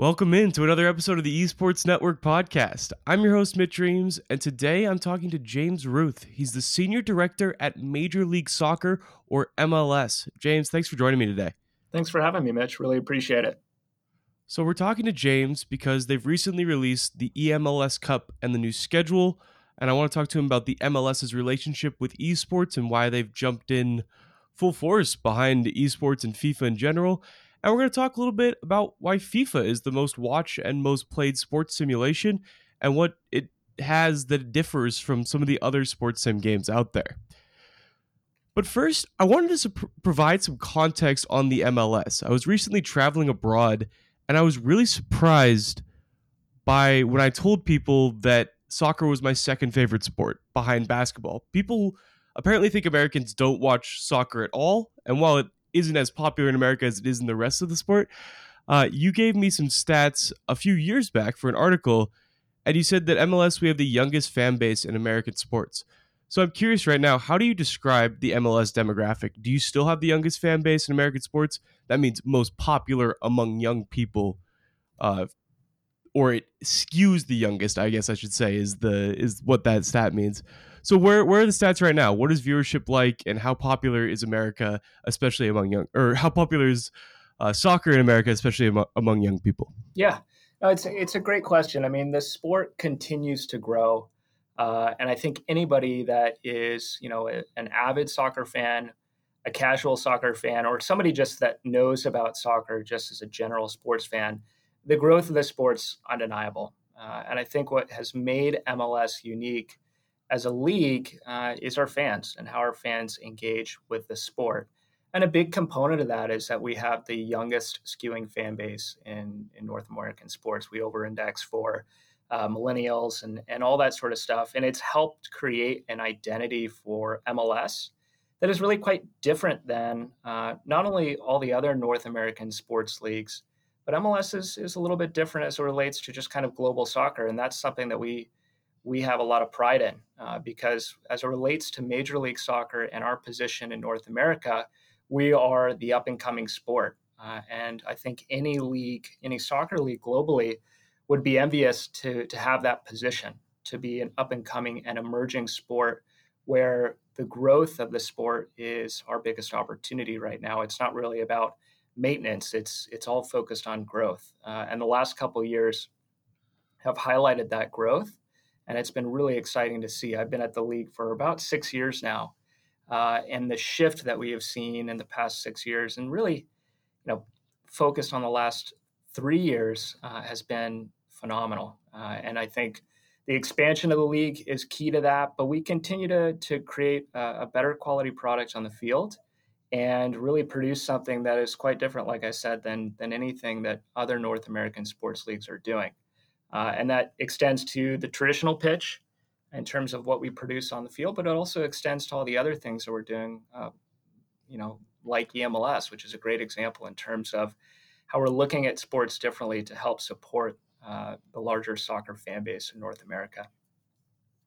Welcome in to another episode of the Esports Network podcast. I'm your host, Mitch Reames, and today I'm talking to James Ruth. He's the Senior Director at Major League Soccer, or MLS. James, thanks for joining me today. Thanks for having me, Mitch. Really appreciate it. So, we're talking to James because they've recently released the EMLS Cup and the new schedule, and I want to talk to him about the MLS's relationship with esports and why they've jumped in full force behind esports and FIFA in general and we're going to talk a little bit about why FIFA is the most watched and most played sports simulation and what it has that differs from some of the other sports sim games out there. But first, I wanted to pr- provide some context on the MLS. I was recently traveling abroad and I was really surprised by when I told people that soccer was my second favorite sport behind basketball. People apparently think Americans don't watch soccer at all, and while it isn't as popular in America as it is in the rest of the sport. Uh, you gave me some stats a few years back for an article, and you said that MLS we have the youngest fan base in American sports. So I'm curious right now, how do you describe the MLS demographic? Do you still have the youngest fan base in American sports? That means most popular among young people, uh, or it skews the youngest. I guess I should say is the is what that stat means. So where where are the stats right now? What is viewership like, and how popular is America, especially among young, or how popular is uh, soccer in America, especially among, among young people? Yeah, no, it's it's a great question. I mean, the sport continues to grow, uh, and I think anybody that is you know a, an avid soccer fan, a casual soccer fan, or somebody just that knows about soccer just as a general sports fan, the growth of the sport's undeniable. Uh, and I think what has made MLS unique as a league uh, is our fans and how our fans engage with the sport. And a big component of that is that we have the youngest skewing fan base in, in North American sports. We over index for uh, millennials and, and all that sort of stuff. And it's helped create an identity for MLS that is really quite different than uh, not only all the other North American sports leagues, but MLS is, is a little bit different as it relates to just kind of global soccer. And that's something that we we have a lot of pride in uh, because as it relates to Major League Soccer and our position in North America, we are the up and coming sport. Uh, and I think any league, any soccer league globally, would be envious to, to have that position, to be an up and coming and emerging sport where the growth of the sport is our biggest opportunity right now. It's not really about maintenance, it's, it's all focused on growth. Uh, and the last couple years have highlighted that growth and it's been really exciting to see. I've been at the league for about six years now, uh, and the shift that we have seen in the past six years, and really, you know, focused on the last three years, uh, has been phenomenal. Uh, and I think the expansion of the league is key to that. But we continue to to create a, a better quality product on the field and really produce something that is quite different, like I said, than than anything that other North American sports leagues are doing. Uh, and that extends to the traditional pitch in terms of what we produce on the field, but it also extends to all the other things that we're doing, uh, you know, like EMLS, which is a great example in terms of how we're looking at sports differently to help support uh, the larger soccer fan base in North America.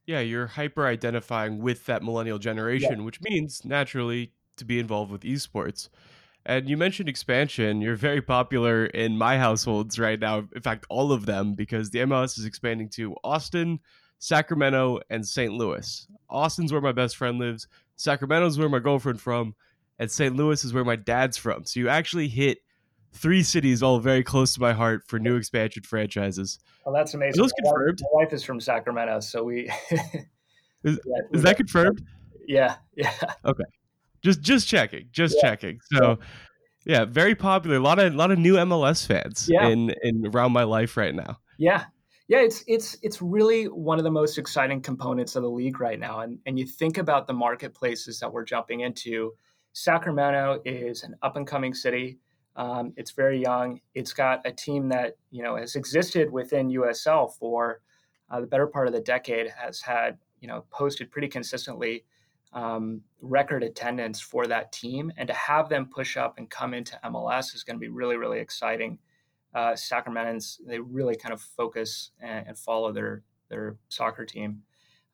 Yeah, you're hyper identifying with that millennial generation, yeah. which means naturally to be involved with esports. And you mentioned expansion. You're very popular in my households right now. In fact, all of them, because the MLS is expanding to Austin, Sacramento, and St. Louis. Austin's where my best friend lives. Sacramento's where my girlfriend from, and St. Louis is where my dad's from. So you actually hit three cities all very close to my heart for new expansion franchises. Well, that's amazing. Are those confirmed? My wife is from Sacramento, so we. is, yeah, is that confirmed? Yeah, yeah. Okay. Just just checking, just yeah. checking. So yeah, very popular. A lot of a lot of new MLS fans yeah. in in around my life right now. Yeah. Yeah, it's it's it's really one of the most exciting components of the league right now. And and you think about the marketplaces that we're jumping into. Sacramento is an up and coming city. Um, it's very young. It's got a team that you know has existed within USL for uh, the better part of the decade. Has had you know posted pretty consistently um, record attendance for that team, and to have them push up and come into MLS is going to be really, really exciting. Uh, Sacramentans they really kind of focus and, and follow their their soccer team.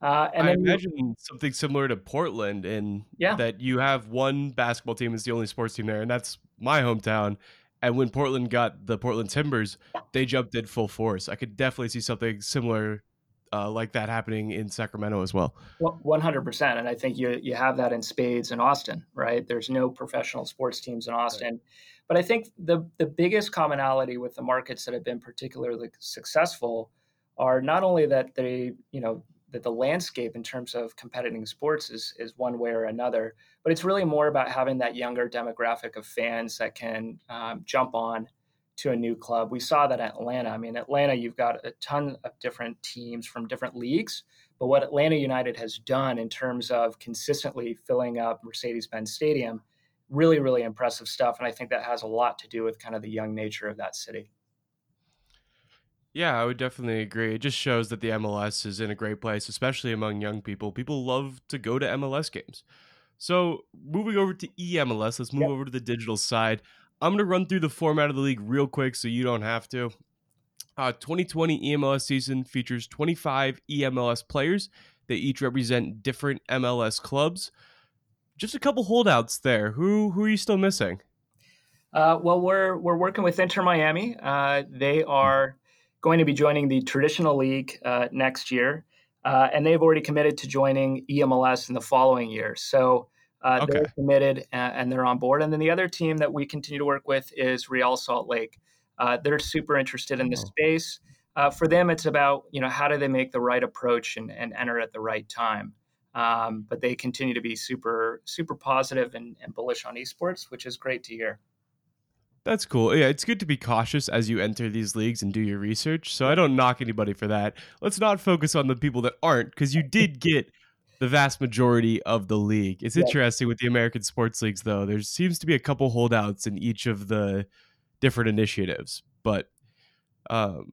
Uh, and I imagine we, something similar to Portland, in yeah. that you have one basketball team is the only sports team there, and that's my hometown. And when Portland got the Portland Timbers, they jumped in full force. I could definitely see something similar uh, like that happening in Sacramento as well. One hundred percent, and I think you you have that in spades in Austin, right? There's no professional sports teams in Austin, right. but I think the the biggest commonality with the markets that have been particularly successful are not only that they you know that the landscape in terms of competing sports is is one way or another, but it's really more about having that younger demographic of fans that can um, jump on to a new club. We saw that at Atlanta. I mean, Atlanta, you've got a ton of different teams from different leagues, but what Atlanta United has done in terms of consistently filling up Mercedes-Benz Stadium, really, really impressive stuff. And I think that has a lot to do with kind of the young nature of that city. Yeah, I would definitely agree. It just shows that the MLS is in a great place, especially among young people. People love to go to MLS games. So, moving over to EMLS, let's move yep. over to the digital side. I'm going to run through the format of the league real quick so you don't have to. Uh, 2020 EMLS season features 25 EMLS players. They each represent different MLS clubs. Just a couple holdouts there. Who who are you still missing? Uh, well, we're we're working with Inter Miami. Uh, they are going to be joining the traditional league uh, next year, uh, and they've already committed to joining EMLS in the following year. So uh, okay. They're committed and, and, they're on board. And then the other team that we continue to work with is Real Salt Lake. Uh, they're super interested in the oh. space. Uh, for them, it's about you know how do they make the right approach and, and enter at the right time. Um, but they continue to be super super positive and, and bullish on esports, which is great to hear. That's cool. Yeah, it's good to be cautious as you enter these leagues and do your research. So I don't knock anybody for that. Let's not focus on the people that aren't, because you did get the vast majority of the league. It's yeah. interesting with the American sports leagues, though. There seems to be a couple holdouts in each of the different initiatives, but um,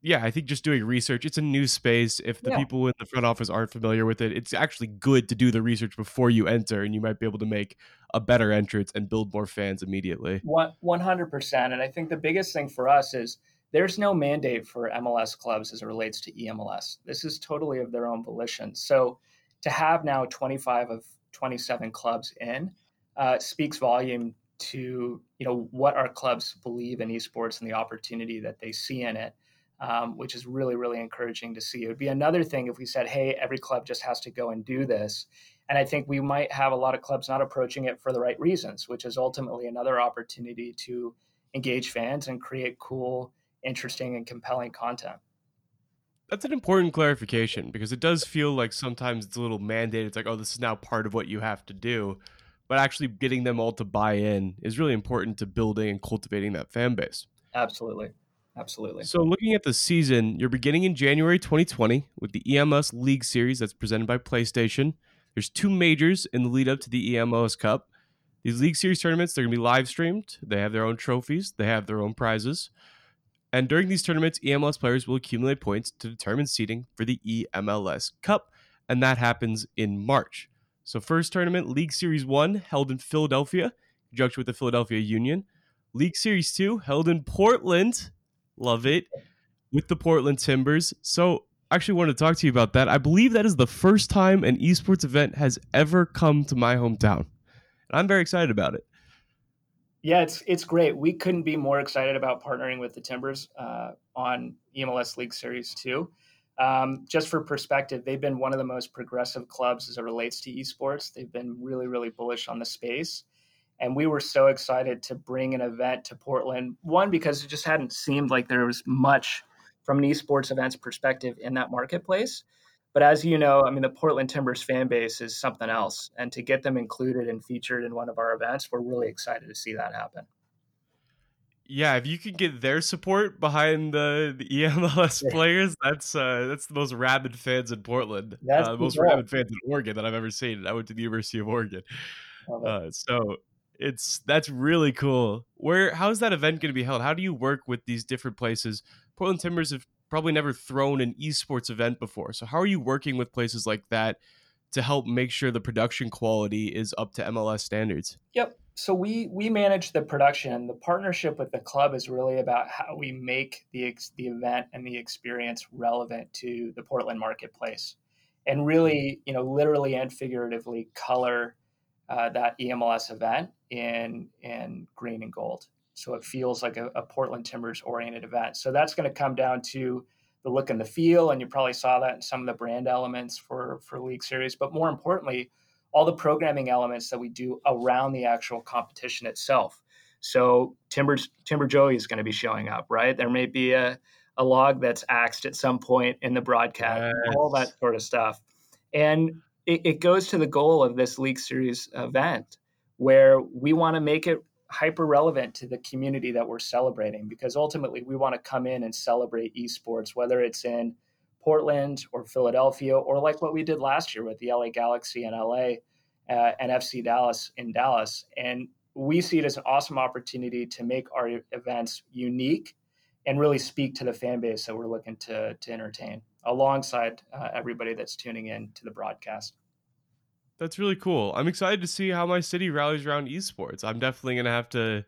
yeah, I think just doing research. It's a new space. If the yeah. people in the front office aren't familiar with it, it's actually good to do the research before you enter, and you might be able to make a better entrance and build more fans immediately. One hundred percent. And I think the biggest thing for us is there's no mandate for MLS clubs as it relates to EMLS. This is totally of their own volition. So to have now 25 of 27 clubs in uh, speaks volume to you know what our clubs believe in esports and the opportunity that they see in it, um, which is really really encouraging to see. It would be another thing if we said, hey, every club just has to go and do this. And I think we might have a lot of clubs not approaching it for the right reasons, which is ultimately another opportunity to engage fans and create cool, interesting, and compelling content. That's an important clarification because it does feel like sometimes it's a little mandated. It's like, oh, this is now part of what you have to do. But actually getting them all to buy in is really important to building and cultivating that fan base. Absolutely. Absolutely. So, looking at the season, you're beginning in January 2020 with the EMLS League Series that's presented by PlayStation. There's two majors in the lead up to the EMLS Cup. These League Series tournaments, they're going to be live streamed. They have their own trophies, they have their own prizes. And during these tournaments, EMLS players will accumulate points to determine seeding for the EMLS Cup, and that happens in March. So, first tournament, League Series 1, held in Philadelphia, in conjunction with the Philadelphia Union. League Series 2, held in Portland. Love it. With the Portland Timbers. So, I actually wanted to talk to you about that. I believe that is the first time an esports event has ever come to my hometown. And I'm very excited about it. Yeah, it's it's great. We couldn't be more excited about partnering with the Timbers uh, on EMLS League Series Two. Um, just for perspective, they've been one of the most progressive clubs as it relates to esports. They've been really, really bullish on the space, and we were so excited to bring an event to Portland. One because it just hadn't seemed like there was much from an esports events perspective in that marketplace. But as you know, I mean, the Portland Timbers fan base is something else. And to get them included and featured in one of our events, we're really excited to see that happen. Yeah, if you can get their support behind the, the EMLS yeah. players, that's uh, that's the most rabid fans in Portland. That's uh, the most rabid fans in Oregon that I've ever seen. I went to the University of Oregon, uh, so it's that's really cool. Where how's that event going to be held? How do you work with these different places? Portland Timbers have probably never thrown an esports event before. So how are you working with places like that to help make sure the production quality is up to MLS standards? Yep. So we we manage the production. The partnership with the club is really about how we make the the event and the experience relevant to the Portland marketplace, and really, you know, literally and figuratively color uh, that EMLS event in in green and gold. So it feels like a, a Portland Timbers oriented event. So that's going to come down to the look and the feel, and you probably saw that in some of the brand elements for for League Series. But more importantly, all the programming elements that we do around the actual competition itself. So Timbers Timber Joey is going to be showing up, right? There may be a a log that's axed at some point in the broadcast, yes. all that sort of stuff. And it, it goes to the goal of this League Series event where we want to make it hyper relevant to the community that we're celebrating because ultimately we want to come in and celebrate esports, whether it's in Portland or Philadelphia or like what we did last year with the LA Galaxy and LA uh, and FC Dallas in Dallas. And we see it as an awesome opportunity to make our events unique and really speak to the fan base that we're looking to, to entertain alongside uh, everybody that's tuning in to the broadcast. That's really cool. I'm excited to see how my city rallies around esports. I'm definitely going to have to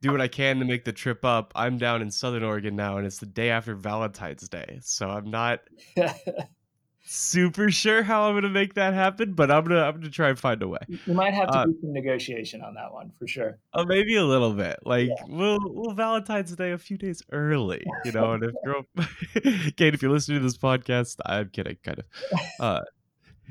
do what I can to make the trip up. I'm down in Southern Oregon now, and it's the day after Valentine's Day. So I'm not super sure how I'm going to make that happen, but I'm gonna I'm gonna try and find a way. You might have to uh, do some negotiation on that one for sure. Uh, maybe a little bit. Like yeah. we'll we'll Valentine's Day a few days early, you know. and if you're Kate, if you're listening to this podcast, I'm kidding, kind of. Uh,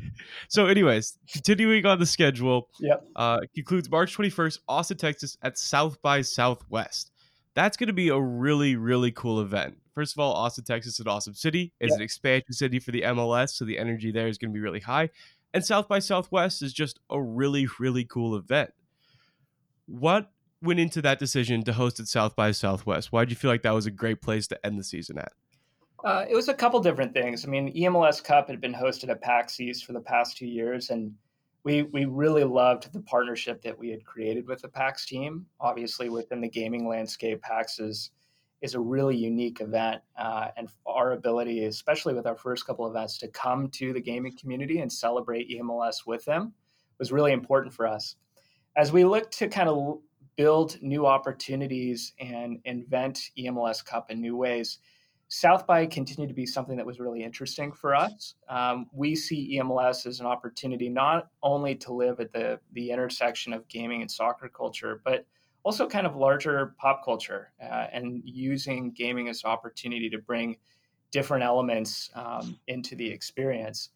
so, anyways, continuing on the schedule. Yep. Uh, concludes March 21st, Austin, Texas, at South by Southwest. That's going to be a really, really cool event. First of all, Austin, Texas, is an awesome city. It's yep. an expansion city for the MLS, so the energy there is going to be really high. And South by Southwest is just a really, really cool event. What went into that decision to host at South by Southwest? Why did you feel like that was a great place to end the season at? Uh, it was a couple different things. I mean, EMLS Cup had been hosted at PAX East for the past two years, and we we really loved the partnership that we had created with the PAX team. Obviously, within the gaming landscape, PAX is is a really unique event, uh, and our ability, especially with our first couple of events, to come to the gaming community and celebrate EMLS with them was really important for us. As we look to kind of build new opportunities and invent EMLS Cup in new ways South by continued to be something that was really interesting for us. Um, we see EMLS as an opportunity not only to live at the, the intersection of gaming and soccer culture, but also kind of larger pop culture uh, and using gaming as an opportunity to bring different elements um, into the experience.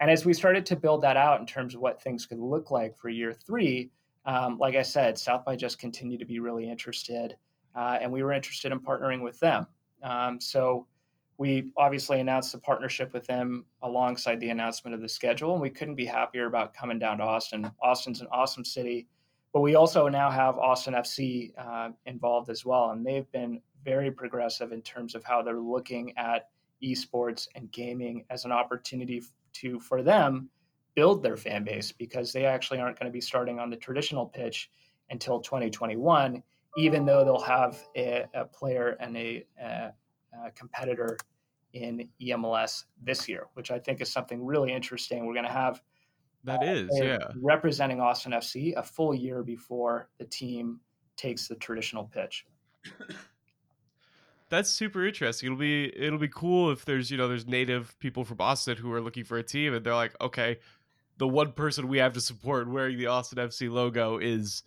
And as we started to build that out in terms of what things could look like for year three, um, like I said, South by just continued to be really interested, uh, and we were interested in partnering with them. Um, so we obviously announced the partnership with them alongside the announcement of the schedule, and we couldn't be happier about coming down to Austin. Austin's an awesome city, but we also now have Austin FC uh, involved as well, and they've been very progressive in terms of how they're looking at esports and gaming as an opportunity to for them build their fan base because they actually aren't going to be starting on the traditional pitch until 2021 even though they'll have a, a player and a, a, a, competitor in EMLS this year, which I think is something really interesting. We're going to have that uh, is yeah representing Austin FC a full year before the team takes the traditional pitch. That's super interesting. It'll be it'll be cool if there's you know there's native people from Austin who are looking for a team and they're like okay, the one person we have to support wearing the Austin FC logo is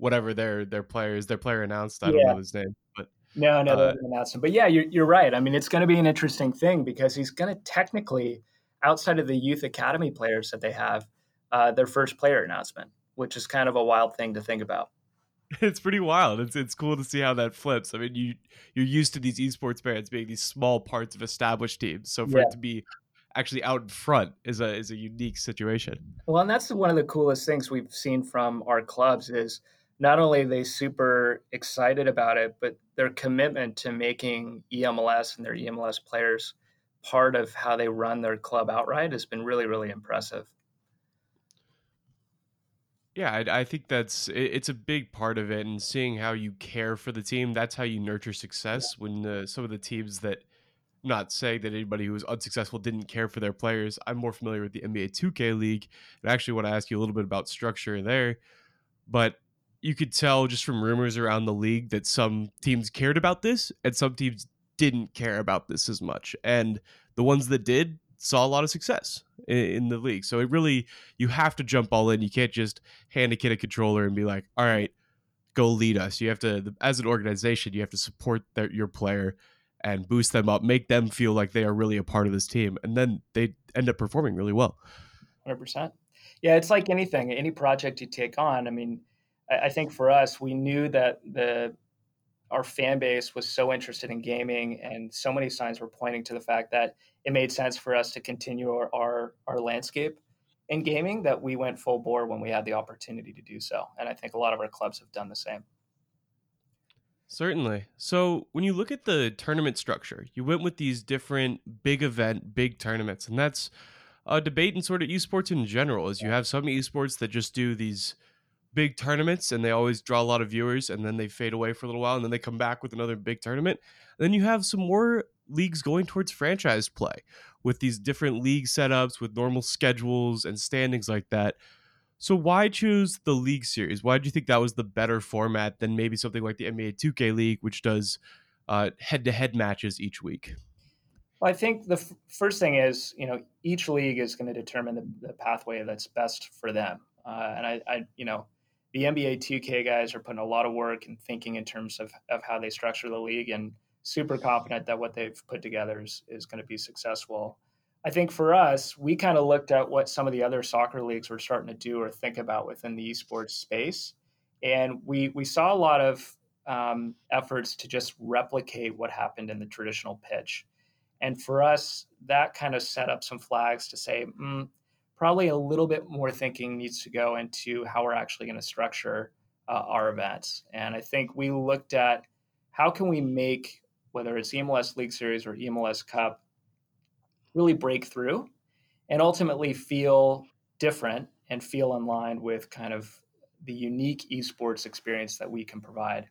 whatever their their players their player announced. I don't know his name, but no, no, uh, they announced him. But yeah, you're you're right. I mean, it's going to be an interesting thing because he's going to technically, outside of the youth academy players that they have, uh, their first player announcement, which is kind of a wild thing to think about. It's pretty wild. It's it's cool to see how that flips. I mean, you you're used to these esports bands being these small parts of established teams, so for yeah. it to be actually out in front is a is a unique situation. Well, and that's one of the coolest things we've seen from our clubs is not only are they super excited about it, but their commitment to making EMLS and their EMLS players part of how they run their club outright has been really, really impressive. Yeah, I, I think that's it, it's a big part of it, and seeing how you care for the team. That's how you nurture success. When uh, some of the teams that, not saying that anybody who was unsuccessful didn't care for their players. I'm more familiar with the NBA 2K League, and I actually want to ask you a little bit about structure there. But you could tell just from rumors around the league that some teams cared about this and some teams didn't care about this as much. And the ones that did saw a lot of success in, in, the league. So it really, you have to jump all in. You can't just hand a kid a controller and be like, all right, go lead us. You have to, as an organization, you have to support their, your player and boost them up, make them feel like they are really a part of this team, and then they end up performing really well. Hundred percent. Yeah, it's like anything, any project you take on. I mean, I, I think for us, we knew that the our fan base was so interested in gaming, and so many signs were pointing to the fact that it made sense for us to continue our our, our landscape in gaming that we went full bore when we had the opportunity to do so. And I think a lot of our clubs have done the same. Certainly. So when you look at the tournament structure, you went with these different big event, big tournaments, and that's a debate in sort of esports in general. Is you have some esports that just do these big tournaments and they always draw a lot of viewers and then they fade away for a little while and then they come back with another big tournament. Then you have some more leagues going towards franchise play with these different league setups with normal schedules and standings like that. So why choose the league series? Why do you think that was the better format than maybe something like the NBA 2K League, which does uh, head-to-head matches each week? Well, I think the f- first thing is, you know, each league is going to determine the, the, pathway that's best for them. Uh, and I, I, you know, the NBA 2K guys are putting a lot of work and thinking in terms of, of how they structure the league and super confident that what they've put together is, is going to be successful. I think for us, we kind of looked at what some of the other soccer leagues were starting to do or think about within the esports space. And we, we saw a lot of um, efforts to just replicate what happened in the traditional pitch. And for us, that kind of set up some flags to say, mm, probably a little bit more thinking needs to go into how we're actually going to structure uh, our events. And I think we looked at how can we make whether it's EMLS League Series or EMLS Cup, really break through and ultimately feel different and feel in line with kind of the unique esports experience that we can provide.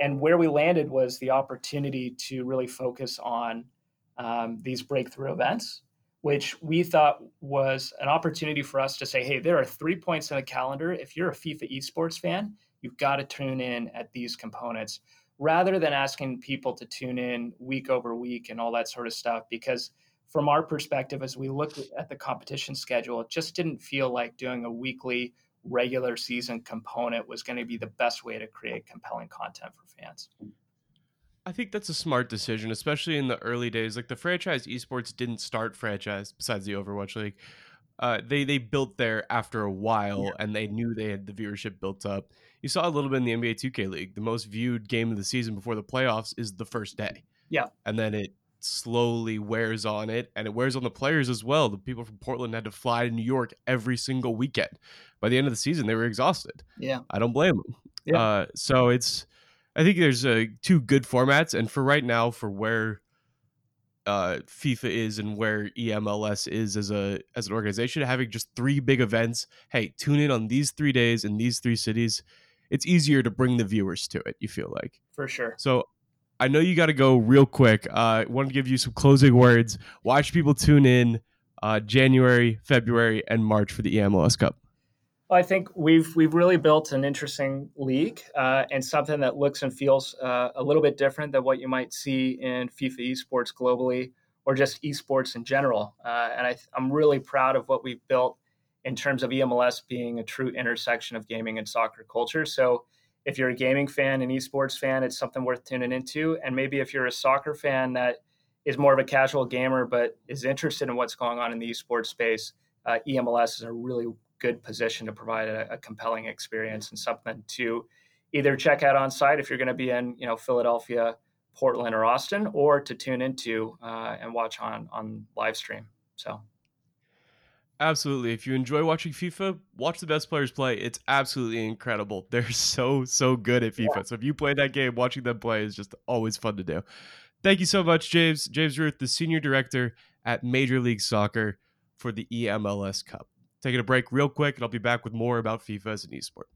And where we landed was the opportunity to really focus on um, these breakthrough events, which we thought was an opportunity for us to say, hey, there are three points in the calendar. If you're a FIFA esports fan, you've got to tune in at these components rather than asking people to tune in week over week and all that sort of stuff. Because from our perspective, as we looked at the competition schedule, it just didn't feel like doing a weekly regular season component was going to be the best way to create compelling content for fans. I think that's a smart decision, especially in the early days. Like the franchise esports didn't start franchise besides the Overwatch League. Uh, they they built there after a while, yeah. and they knew they had the viewership built up you saw a little bit in the NBA 2K League. The most viewed game of the season before the playoffs is the first day. Yeah. And then it slowly wears on it and it wears on the players as well. The people from Portland had to fly to New York every single weekend. By the end of the season, they were exhausted. Yeah. I don't blame them. Yeah. Uh, so it's, I think there's uh, two good formats. And for right now, for where uh, FIFA is and where EMLS is as a as an organization, having just three big events. Hey, tune in on these three days in these three cities it's easier to bring the viewers to it. You feel like for sure. So I know you got to go real quick. I uh, want to give you some closing words. Watch people tune in uh, January, February, and March for the EMLS Cup. Well, I think we've we've really built an interesting league uh, and something that looks and feels uh, a little bit different than what you might see in FIFA esports globally or just esports in general. Uh, and I, I'm really proud of what we've built in terms of EMLS being a true intersection of gaming and soccer culture. So if you're a gaming fan and esports fan, it's something worth tuning into. And maybe if you're a soccer fan that is more of a casual gamer but is interested in what's going on in the esports space, uh, EMLS is a really good position to provide a, a, compelling experience and something to either check out on site if you're going to be in you know Philadelphia, Portland, or Austin, or to tune into uh, and watch on on live stream. So. Absolutely. If you enjoy watching FIFA, watch the best players play. It's absolutely incredible. They're so, so good at FIFA. Yeah. So if you play that game, watching them play is just always fun to do. Thank you so much, James. James Ruth, the senior director at Major League Soccer for the EMLS Cup. Taking a break real quick, and I'll be back with more about FIFA as an esport.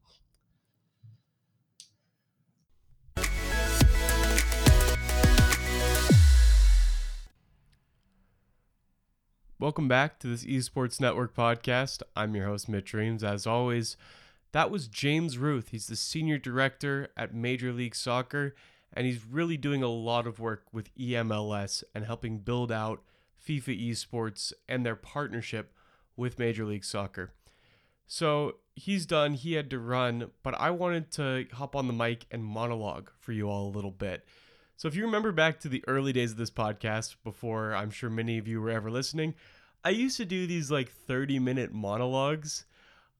Welcome back to this Esports Network podcast. I'm your host, Mitch Reames. As always, that was James Ruth. He's the senior director at Major League Soccer, and he's really doing a lot of work with EMLS and helping build out FIFA esports and their partnership with Major League Soccer. So he's done. He had to run, but I wanted to hop on the mic and monologue for you all a little bit. So, if you remember back to the early days of this podcast, before I'm sure many of you were ever listening, I used to do these like 30 minute monologues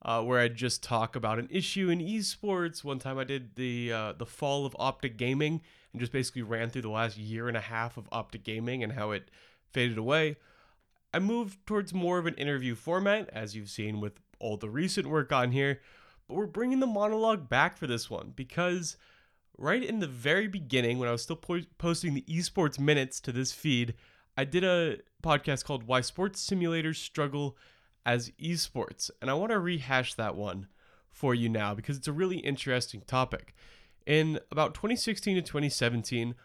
uh, where I'd just talk about an issue in esports. One time I did the uh, the fall of Optic Gaming and just basically ran through the last year and a half of Optic Gaming and how it faded away. I moved towards more of an interview format, as you've seen with all the recent work on here, but we're bringing the monologue back for this one because right in the very beginning, when I was still po- posting the esports minutes to this feed, I did a podcast called Why Sports Simulators Struggle as Esports, and I want to rehash that one for you now because it's a really interesting topic. In about 2016 to 2017,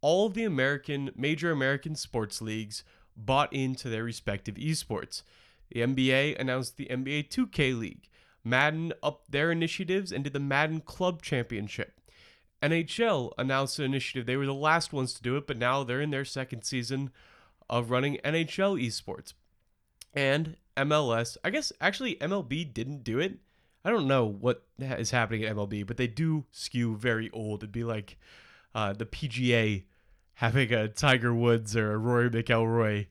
all of the American major American sports leagues bought into their respective esports. The NBA announced the NBA 2K League. Madden upped their initiatives and did the Madden Club Championship. NHL announced an initiative. They were the last ones to do it, but now they're in their second season of running NHL esports. And MLS, I guess actually MLB didn't do it. I don't know what is happening at MLB, but they do skew very old. It'd be like uh, the PGA having a Tiger Woods or a Rory McIlroy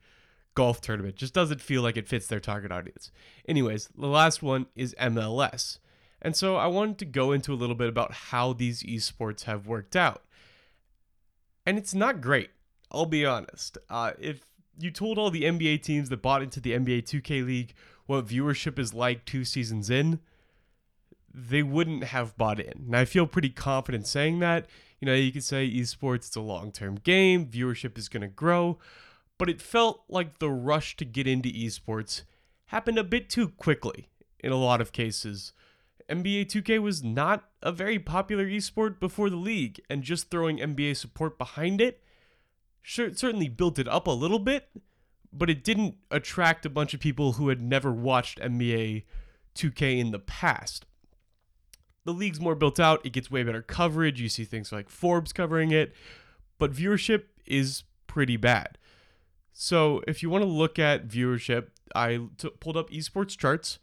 golf tournament. Just doesn't feel like it fits their target audience. Anyways, the last one is MLS. And so I wanted to go into a little bit about how these esports have worked out. And it's not great, I'll be honest. Uh, if you told all the NBA teams that bought into the NBA 2K League what viewership is like two seasons in, they wouldn't have bought in. And I feel pretty confident saying that. You know, you could say esports, it's a long term game, viewership is going to grow, but it felt like the rush to get into esports happened a bit too quickly in a lot of cases. NBA 2K was not a very popular esport before the league, and just throwing NBA support behind it sure, certainly built it up a little bit, but it didn't attract a bunch of people who had never watched NBA 2K in the past the league's more built out. It gets way better coverage. You see things like Forbes covering it, but viewership is pretty bad. So if you want to look at viewership, I t- pulled up esports charts,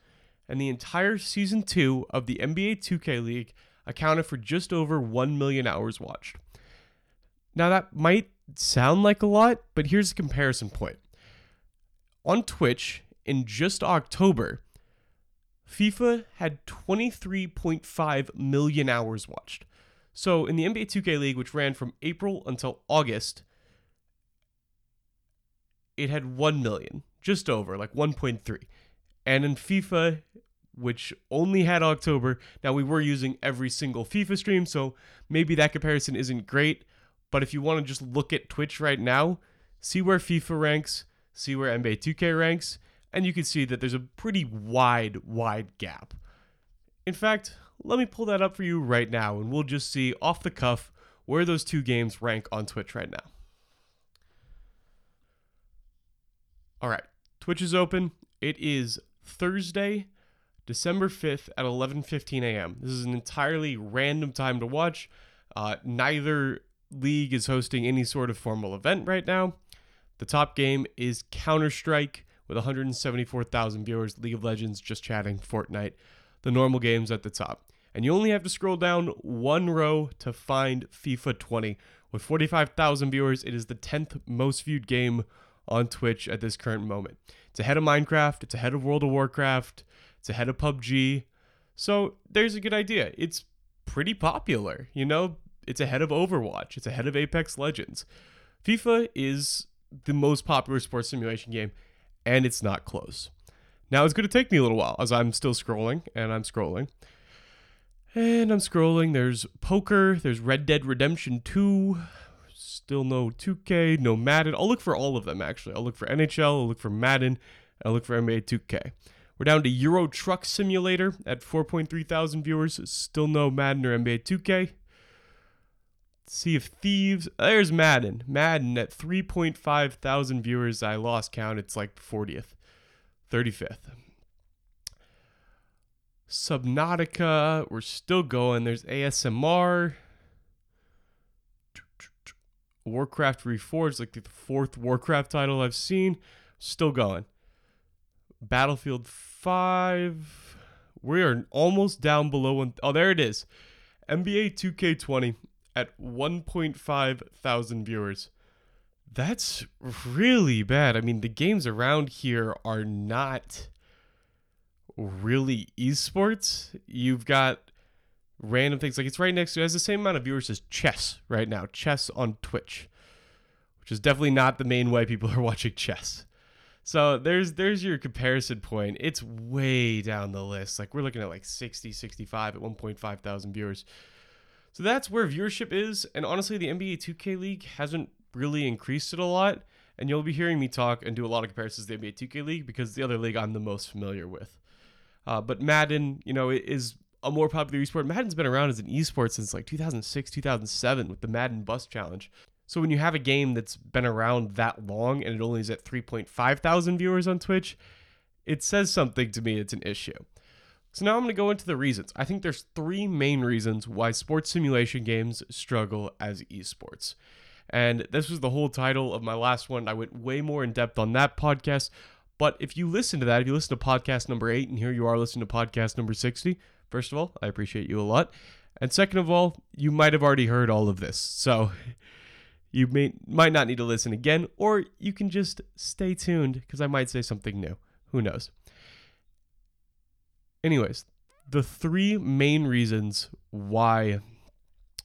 and the entire season two of the NBA 2K League accounted for just over 1 million hours watched. Now, that might sound like a lot, but here's a comparison point. On Twitch, in just October, FIFA had 23.5 million hours watched. So in the NBA 2K League, which ran from April until August, it had 1 million, just over, like 1.3. And in FIFA, which only had October, now we were using every single FIFA stream, so maybe that comparison isn't great. But if you want to just look at Twitch right now, see where FIFA ranks, see where NBA 2K ranks, and you can see that there's a pretty wide, wide gap. In fact, let me pull that up for you right now, and we'll just see off the cuff where those two games rank on Twitch right now. All right, Twitch is open. It is Thursday, December 5th at 11:15 a.m. This is an entirely random time to watch. Uh, neither league is hosting any sort of formal event right now. The top game is Counter Strike with 174,000 viewers, League of Legends, Just Chatting, Fortnite, the normal games at the top. And you only have to scroll down one row to find FIFA 20. With 45,000 viewers, it is the 10th most viewed game on Twitch at this current moment. It's ahead of Minecraft, it's ahead of World of Warcraft, it's ahead of PUBG. So there's a good idea. It's pretty popular, you know? It's ahead of Overwatch, it's ahead of Apex Legends. FIFA is the most popular sports simulation game and it's not close. Now it's going to take me a little while as I'm still scrolling and I'm scrolling. And I'm scrolling. There's poker, there's Red Dead Redemption 2, still no 2K, no Madden. I'll look for all of them actually. I'll look for NHL, I'll look for Madden, I'll look for NBA 2K. We're down to Euro Truck Simulator at 4.3 thousand viewers. Still no Madden or NBA 2K. Sea of Thieves. There's Madden. Madden at 3.5 thousand viewers. I lost count. It's like 40th, 35th. Subnautica. We're still going. There's ASMR. Warcraft Reforged, like the fourth Warcraft title I've seen. Still going. Battlefield 5. We are almost down below one. Oh, there it is. NBA 2K20 at 1.5 thousand viewers. That's really bad. I mean, the games around here are not really esports. You've got random things like it's right next to it has the same amount of viewers as chess right now. Chess on Twitch, which is definitely not the main way people are watching chess. So there's there's your comparison point. It's way down the list. Like we're looking at like 60, 65 at 1.5 thousand viewers. So that's where viewership is. And honestly, the NBA 2K League hasn't really increased it a lot. And you'll be hearing me talk and do a lot of comparisons to the NBA 2K League because the other league I'm the most familiar with. Uh, but Madden, you know, is a more popular esport. Madden's been around as an esport since like 2006, 2007 with the Madden Bus Challenge. So when you have a game that's been around that long and it only is at 3.5 thousand viewers on Twitch, it says something to me it's an issue. So now I'm going to go into the reasons. I think there's three main reasons why sports simulation games struggle as esports. And this was the whole title of my last one. I went way more in depth on that podcast. But if you listen to that, if you listen to podcast number eight, and here you are listening to podcast number 60, first of all, I appreciate you a lot. And second of all, you might have already heard all of this. So you may might not need to listen again, or you can just stay tuned because I might say something new. Who knows? Anyways, the three main reasons why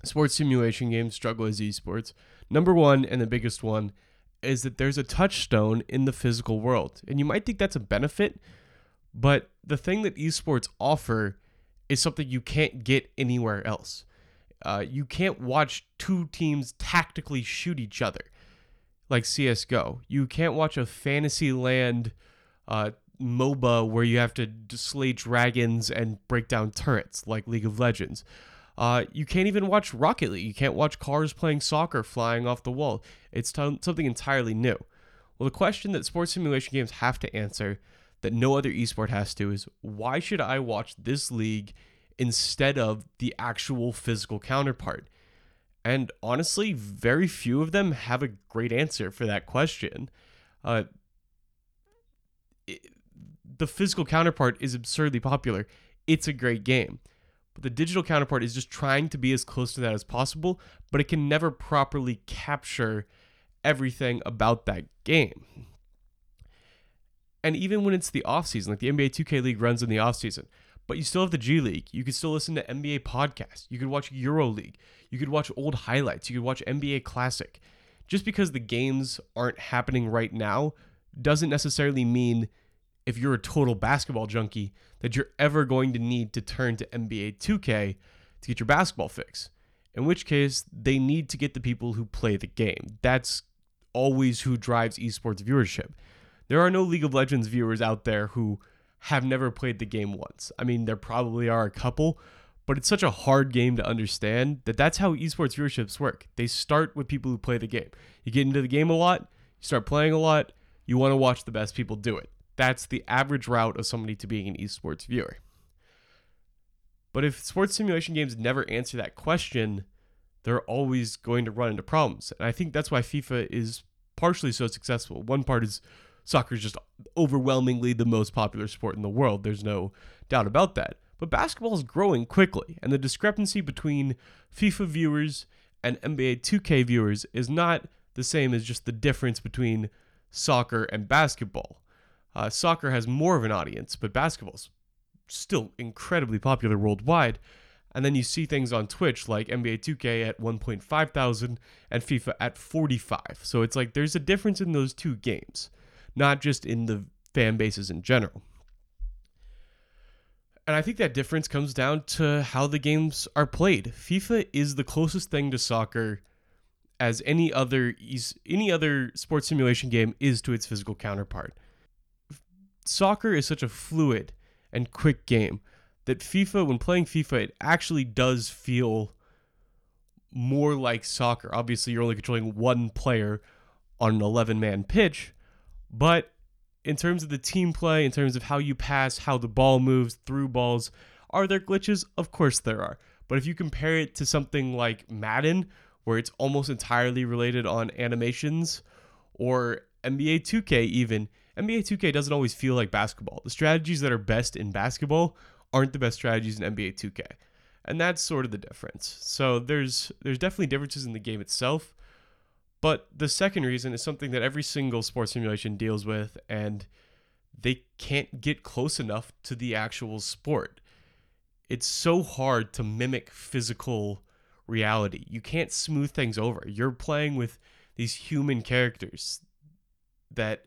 sports simulation games struggle as esports. Number one, and the biggest one, is that there's a touchstone in the physical world. And you might think that's a benefit, but the thing that esports offer is something you can't get anywhere else. Uh, you can't watch two teams tactically shoot each other like CSGO. You can't watch a Fantasyland uh, MOBA where you have to slay dragons and break down turrets like League of Legends. Uh, you can't even watch Rocket League. You can't watch cars playing soccer flying off the wall. It's t- something entirely new. Well, the question that sports simulation games have to answer that no other esport has to is why should I watch this league instead of the actual physical counterpart? And honestly, very few of them have a great answer for that question. Uh, the physical counterpart is absurdly popular. It's a great game. But the digital counterpart is just trying to be as close to that as possible, but it can never properly capture everything about that game. And even when it's the off season, like the NBA 2K League runs in the off season, but you still have the G League. You could still listen to NBA podcasts. You could watch Euro League. You could watch old highlights. You could watch NBA Classic. Just because the games aren't happening right now doesn't necessarily mean if you're a total basketball junkie that you're ever going to need to turn to NBA 2K to get your basketball fix. In which case, they need to get the people who play the game. That's always who drives esports viewership. There are no League of Legends viewers out there who have never played the game once. I mean, there probably are a couple, but it's such a hard game to understand that that's how esports viewerships work. They start with people who play the game. You get into the game a lot, you start playing a lot, you want to watch the best people do it. That's the average route of somebody to being an esports viewer. But if sports simulation games never answer that question, they're always going to run into problems. And I think that's why FIFA is partially so successful. One part is soccer is just overwhelmingly the most popular sport in the world. There's no doubt about that. But basketball is growing quickly, and the discrepancy between FIFA viewers and NBA 2K viewers is not the same as just the difference between soccer and basketball. Uh, soccer has more of an audience, but basketball's still incredibly popular worldwide. And then you see things on Twitch like NBA 2K at 1.5 thousand and FIFA at 45. So it's like there's a difference in those two games, not just in the fan bases in general. And I think that difference comes down to how the games are played. FIFA is the closest thing to soccer as any other any other sports simulation game is to its physical counterpart soccer is such a fluid and quick game that FIFA, when playing FIFA, it actually does feel more like soccer. Obviously, you're only controlling one player on an 11 man pitch, but in terms of the team play, in terms of how you pass, how the ball moves through balls, are there glitches? Of course there are. But if you compare it to something like Madden, where it's almost entirely related on animations, or NBA 2K even, NBA 2K doesn't always feel like basketball. The strategies that are best in basketball aren't the best strategies in NBA 2K. And that's sort of the difference. So there's there's definitely differences in the game itself. But the second reason is something that every single sports simulation deals with and they can't get close enough to the actual sport. It's so hard to mimic physical reality. You can't smooth things over. You're playing with these human characters that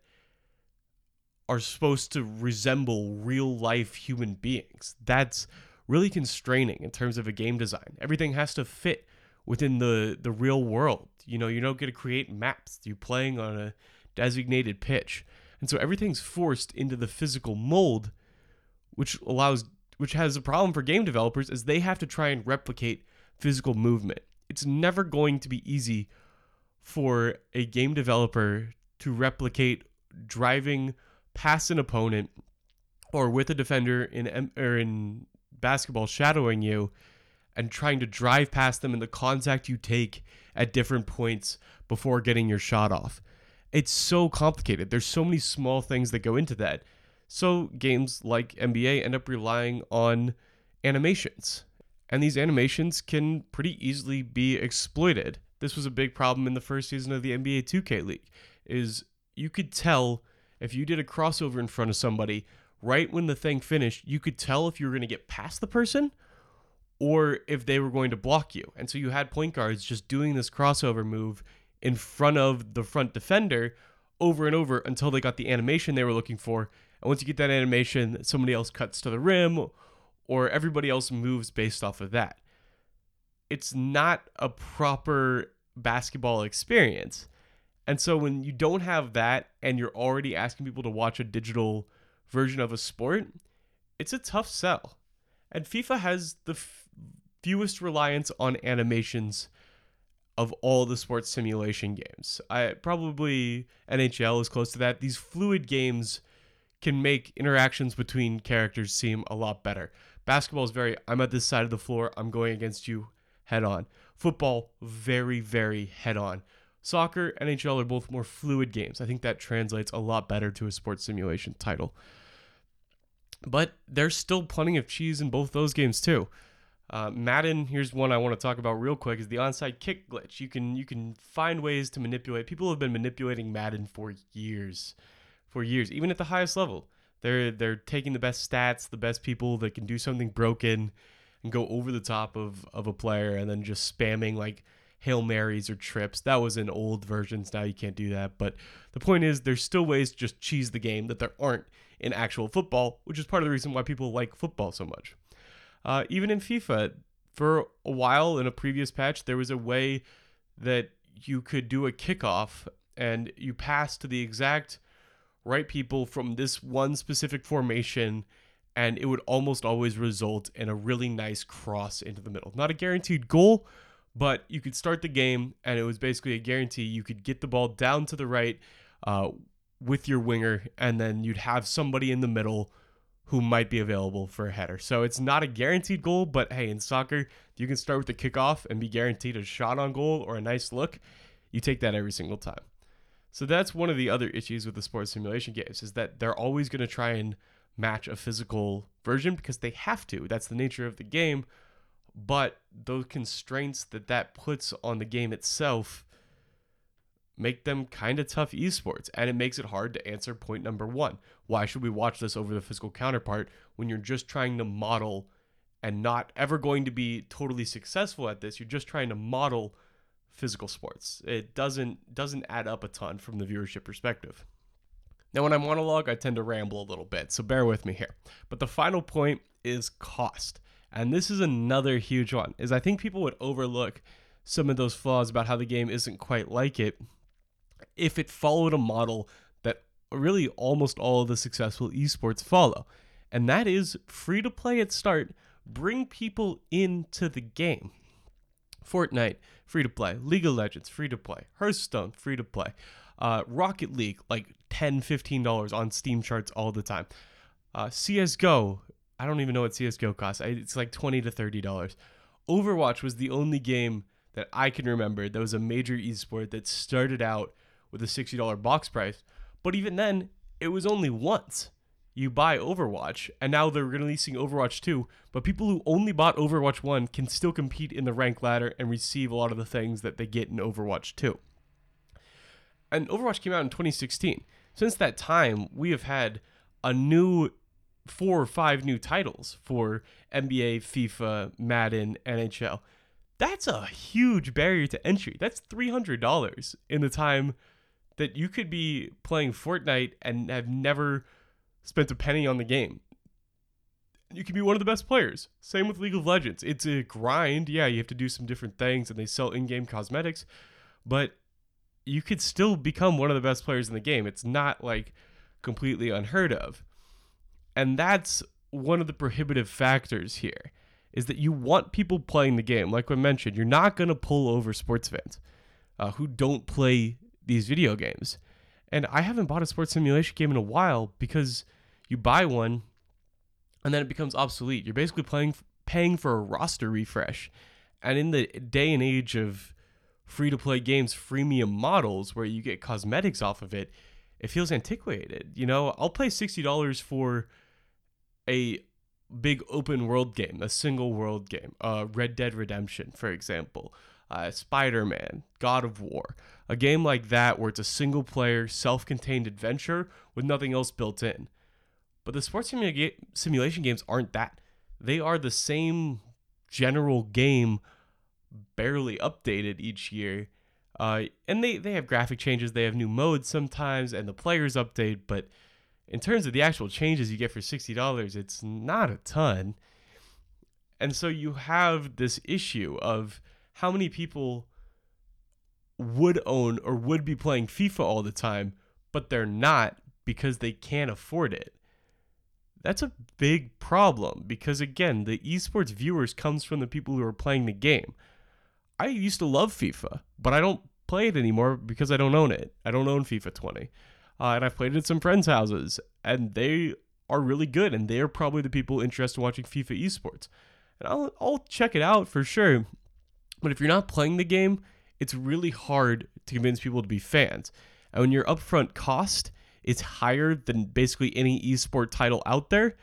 are supposed to resemble real life human beings. That's really constraining in terms of a game design. Everything has to fit within the the real world. You know, you don't get to create maps. You're playing on a designated pitch. And so everything's forced into the physical mold, which allows which has a problem for game developers as they have to try and replicate physical movement. It's never going to be easy for a game developer to replicate driving past an opponent or with a defender in or in basketball shadowing you and trying to drive past them in the contact you take at different points before getting your shot off. It's so complicated. There's so many small things that go into that. So games like NBA end up relying on animations. And these animations can pretty easily be exploited. This was a big problem in the first season of the NBA 2K League is you could tell if you did a crossover in front of somebody right when the thing finished, you could tell if you were going to get past the person or if they were going to block you. And so you had point guards just doing this crossover move in front of the front defender over and over until they got the animation they were looking for. And once you get that animation, somebody else cuts to the rim or everybody else moves based off of that. It's not a proper basketball experience. And so when you don't have that and you're already asking people to watch a digital version of a sport, it's a tough sell. And FIFA has the f- fewest reliance on animations of all the sports simulation games. I probably NHL is close to that. These fluid games can make interactions between characters seem a lot better. Basketball is very I'm at this side of the floor, I'm going against you head on. Football very very head on. Soccer, NHL are both more fluid games. I think that translates a lot better to a sports simulation title. But there's still plenty of cheese in both those games too. Uh, Madden, here's one I want to talk about real quick: is the onside kick glitch. You can you can find ways to manipulate. People have been manipulating Madden for years, for years, even at the highest level. They're they're taking the best stats, the best people that can do something broken, and go over the top of of a player, and then just spamming like hail marys or trips. That was in old versions. Now you can't do that. But the point is, there's still ways to just cheese the game that there aren't in actual football, which is part of the reason why people like football so much. Uh, even in FIFA, for a while in a previous patch, there was a way that you could do a kickoff and you pass to the exact right people from this one specific formation and it would almost always result in a really nice cross into the middle. Not a guaranteed goal, but you could start the game and it was basically a guarantee you could get the ball down to the right uh, with your winger and then you'd have somebody in the middle who might be available for a header. So it's not a guaranteed goal, but hey, in soccer, you can start with the kickoff and be guaranteed a shot on goal or a nice look. You take that every single time. So that's one of the other issues with the sports simulation games is that they're always going to try and match a physical version because they have to. That's the nature of the game. But those constraints that that puts on the game itself make them kind of tough esports and it makes it hard to answer point number 1 why should we watch this over the physical counterpart when you're just trying to model and not ever going to be totally successful at this? You're just trying to model physical sports. It doesn't doesn't add up a ton from the viewership perspective. Now when i monologue i tend to ramble a little bit so bear with me here. But the final point is cost and this is another huge one is i think people would overlook some of those flaws about how the game isn't quite like it if it followed a model that really almost all of the successful esports follow. And that is free to play at start, bring people into the game. Fortnite, free to play. League of Legends, free to play. Hearthstone, free to play. Uh, Rocket League, like $10, $15 on Steam charts all the time. Uh, CSGO, I don't even know what CSGO costs. It's like 20 to $30. Overwatch was the only game that I can remember that was a major esport that started out with a $60 box price. But even then, it was only once. you buy Overwatch, and now they're releasing Overwatch 2, but people who only bought Overwatch 1 can still compete in the rank ladder and receive a lot of the things that they get in Overwatch 2. And Overwatch came out in 2016. Since that time, we have had a new four or five new titles for NBA, FIFA, Madden, NHL. That's a huge barrier to entry. That's $300 in the time that you could be playing Fortnite and have never spent a penny on the game. You can be one of the best players. Same with League of Legends. It's a grind. Yeah, you have to do some different things and they sell in game cosmetics, but you could still become one of the best players in the game. It's not like completely unheard of. And that's one of the prohibitive factors here is that you want people playing the game. Like I mentioned, you're not going to pull over sports fans uh, who don't play these video games. And I haven't bought a sports simulation game in a while because you buy one and then it becomes obsolete. You're basically playing paying for a roster refresh. And in the day and age of free to play games freemium models where you get cosmetics off of it, it feels antiquated. You know, I'll pay $60 for a big open world game, a single world game, uh, Red Dead Redemption, for example, uh, Spider Man, God of War, a game like that where it's a single player, self contained adventure with nothing else built in. But the sports simula- simulation games aren't that. They are the same general game, barely updated each year. Uh, and they, they have graphic changes, they have new modes sometimes, and the players update, but in terms of the actual changes you get for $60, it's not a ton. And so you have this issue of how many people would own or would be playing FIFA all the time, but they're not because they can't afford it. That's a big problem because again, the esports viewers comes from the people who are playing the game. I used to love FIFA, but I don't play it anymore because I don't own it. I don't own FIFA 20 uh, and I've played at some friends' houses, and they are really good, and they're probably the people interested in watching FIFA esports. And I'll, I'll check it out for sure. But if you're not playing the game, it's really hard to convince people to be fans. And when your upfront cost is higher than basically any esport title out there,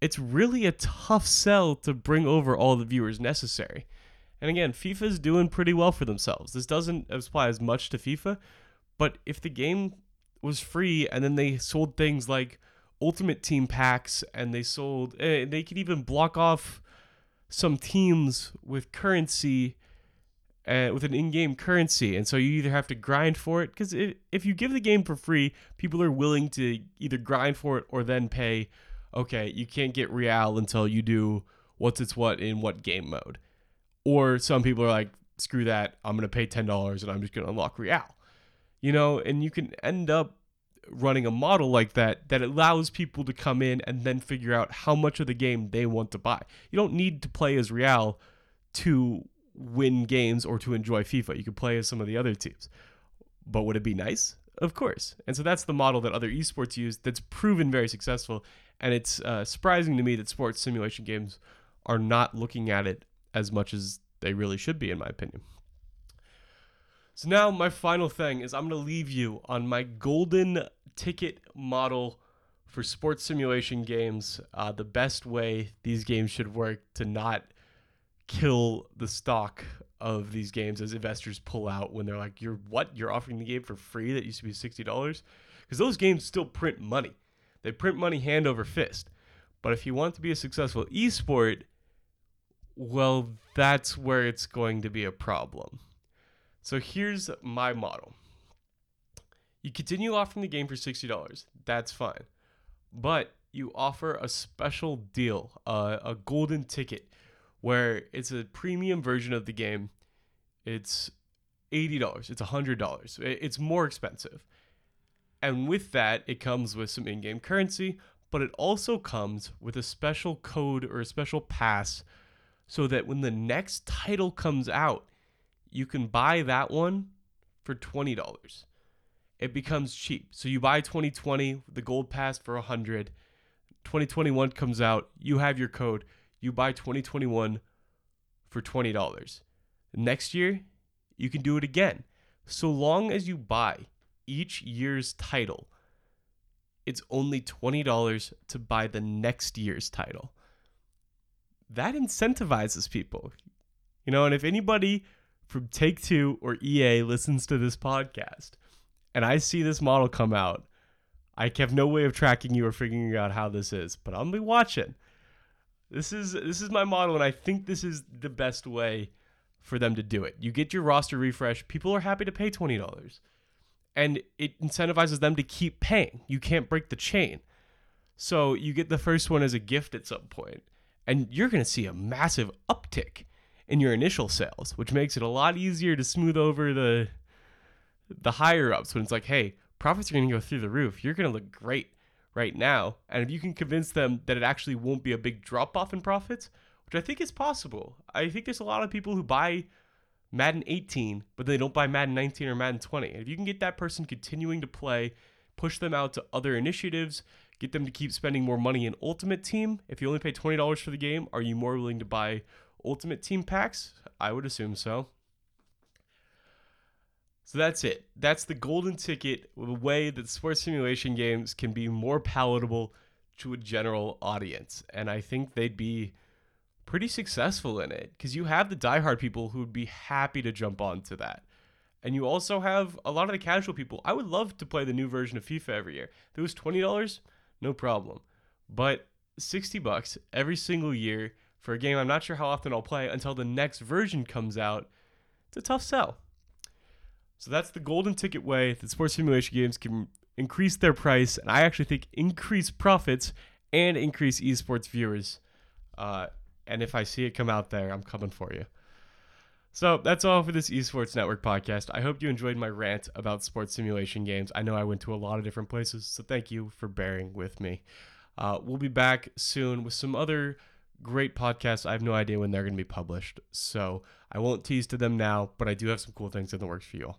it's really a tough sell to bring over all the viewers necessary. And again, FIFA's doing pretty well for themselves. This doesn't apply as much to FIFA, but if the game was free, and then they sold things like Ultimate Team packs, and they sold. Uh, they could even block off some teams with currency, uh, with an in-game currency, and so you either have to grind for it because if you give the game for free, people are willing to either grind for it or then pay. Okay, you can't get Real until you do what's its what in what game mode, or some people are like, screw that, I'm gonna pay ten dollars and I'm just gonna unlock Real you know, and you can end up running a model like that that allows people to come in and then figure out how much of the game they want to buy. You don't need to play as Real to win games or to enjoy FIFA. You could play as some of the other teams. But would it be nice? Of course. And so that's the model that other esports use that's proven very successful. And it's uh, surprising to me that sports simulation games are not looking at it as much as they really should be, in my opinion. So now my final thing is I'm going to leave you on my golden ticket model for sports simulation games. Uh, the best way these games should work to not kill the stock of these games as investors pull out when they're like, "You're what? You're offering the game for free that used to be sixty dollars?" Because those games still print money. They print money hand over fist. But if you want to be a successful esport, well, that's where it's going to be a problem. So here's my model. You continue offering the game for $60. That's fine. But you offer a special deal, uh, a golden ticket, where it's a premium version of the game. It's $80, it's $100. It's more expensive. And with that, it comes with some in game currency, but it also comes with a special code or a special pass so that when the next title comes out, you can buy that one for $20. It becomes cheap. So you buy 2020, the gold pass for 100. 2021 comes out, you have your code. You buy 2021 for $20. Next year, you can do it again. So long as you buy each year's title it's only $20 to buy the next year's title. That incentivizes people. You know, and if anybody from Take Two or EA listens to this podcast and I see this model come out, I have no way of tracking you or figuring out how this is, but I'm gonna be watching. This is this is my model, and I think this is the best way for them to do it. You get your roster refresh. People are happy to pay twenty dollars, and it incentivizes them to keep paying. You can't break the chain, so you get the first one as a gift at some point, and you're gonna see a massive uptick in your initial sales, which makes it a lot easier to smooth over the the higher ups when it's like, hey, profits are going to go through the roof. You're going to look great right now. And if you can convince them that it actually won't be a big drop off in profits, which I think is possible. I think there's a lot of people who buy Madden 18, but they don't buy Madden 19 or Madden 20. if you can get that person continuing to play, push them out to other initiatives, get them to keep spending more money in Ultimate Team. If you only pay $20 for the game, are you more willing to buy Ultimate Team packs? I would assume so. So that's it. That's the golden ticket, the way that sports simulation games can be more palatable to a general audience. And I think they'd be pretty successful in it because you have the diehard people who would be happy to jump onto that. And you also have a lot of the casual people. I would love to play the new version of FIFA every year. If it was $20, no problem. But 60 bucks every single year for a game I'm not sure how often I'll play until the next version comes out, it's a tough sell. So that's the golden ticket way that sports simulation games can increase their price, and I actually think increase profits and increase esports viewers. Uh, and if I see it come out there, I'm coming for you. So that's all for this Esports Network podcast. I hope you enjoyed my rant about sports simulation games. I know I went to a lot of different places, so thank you for bearing with me. Uh, we'll be back soon with some other great podcasts. I have no idea when they're going to be published, so I won't tease to them now, but I do have some cool things in the works for you all.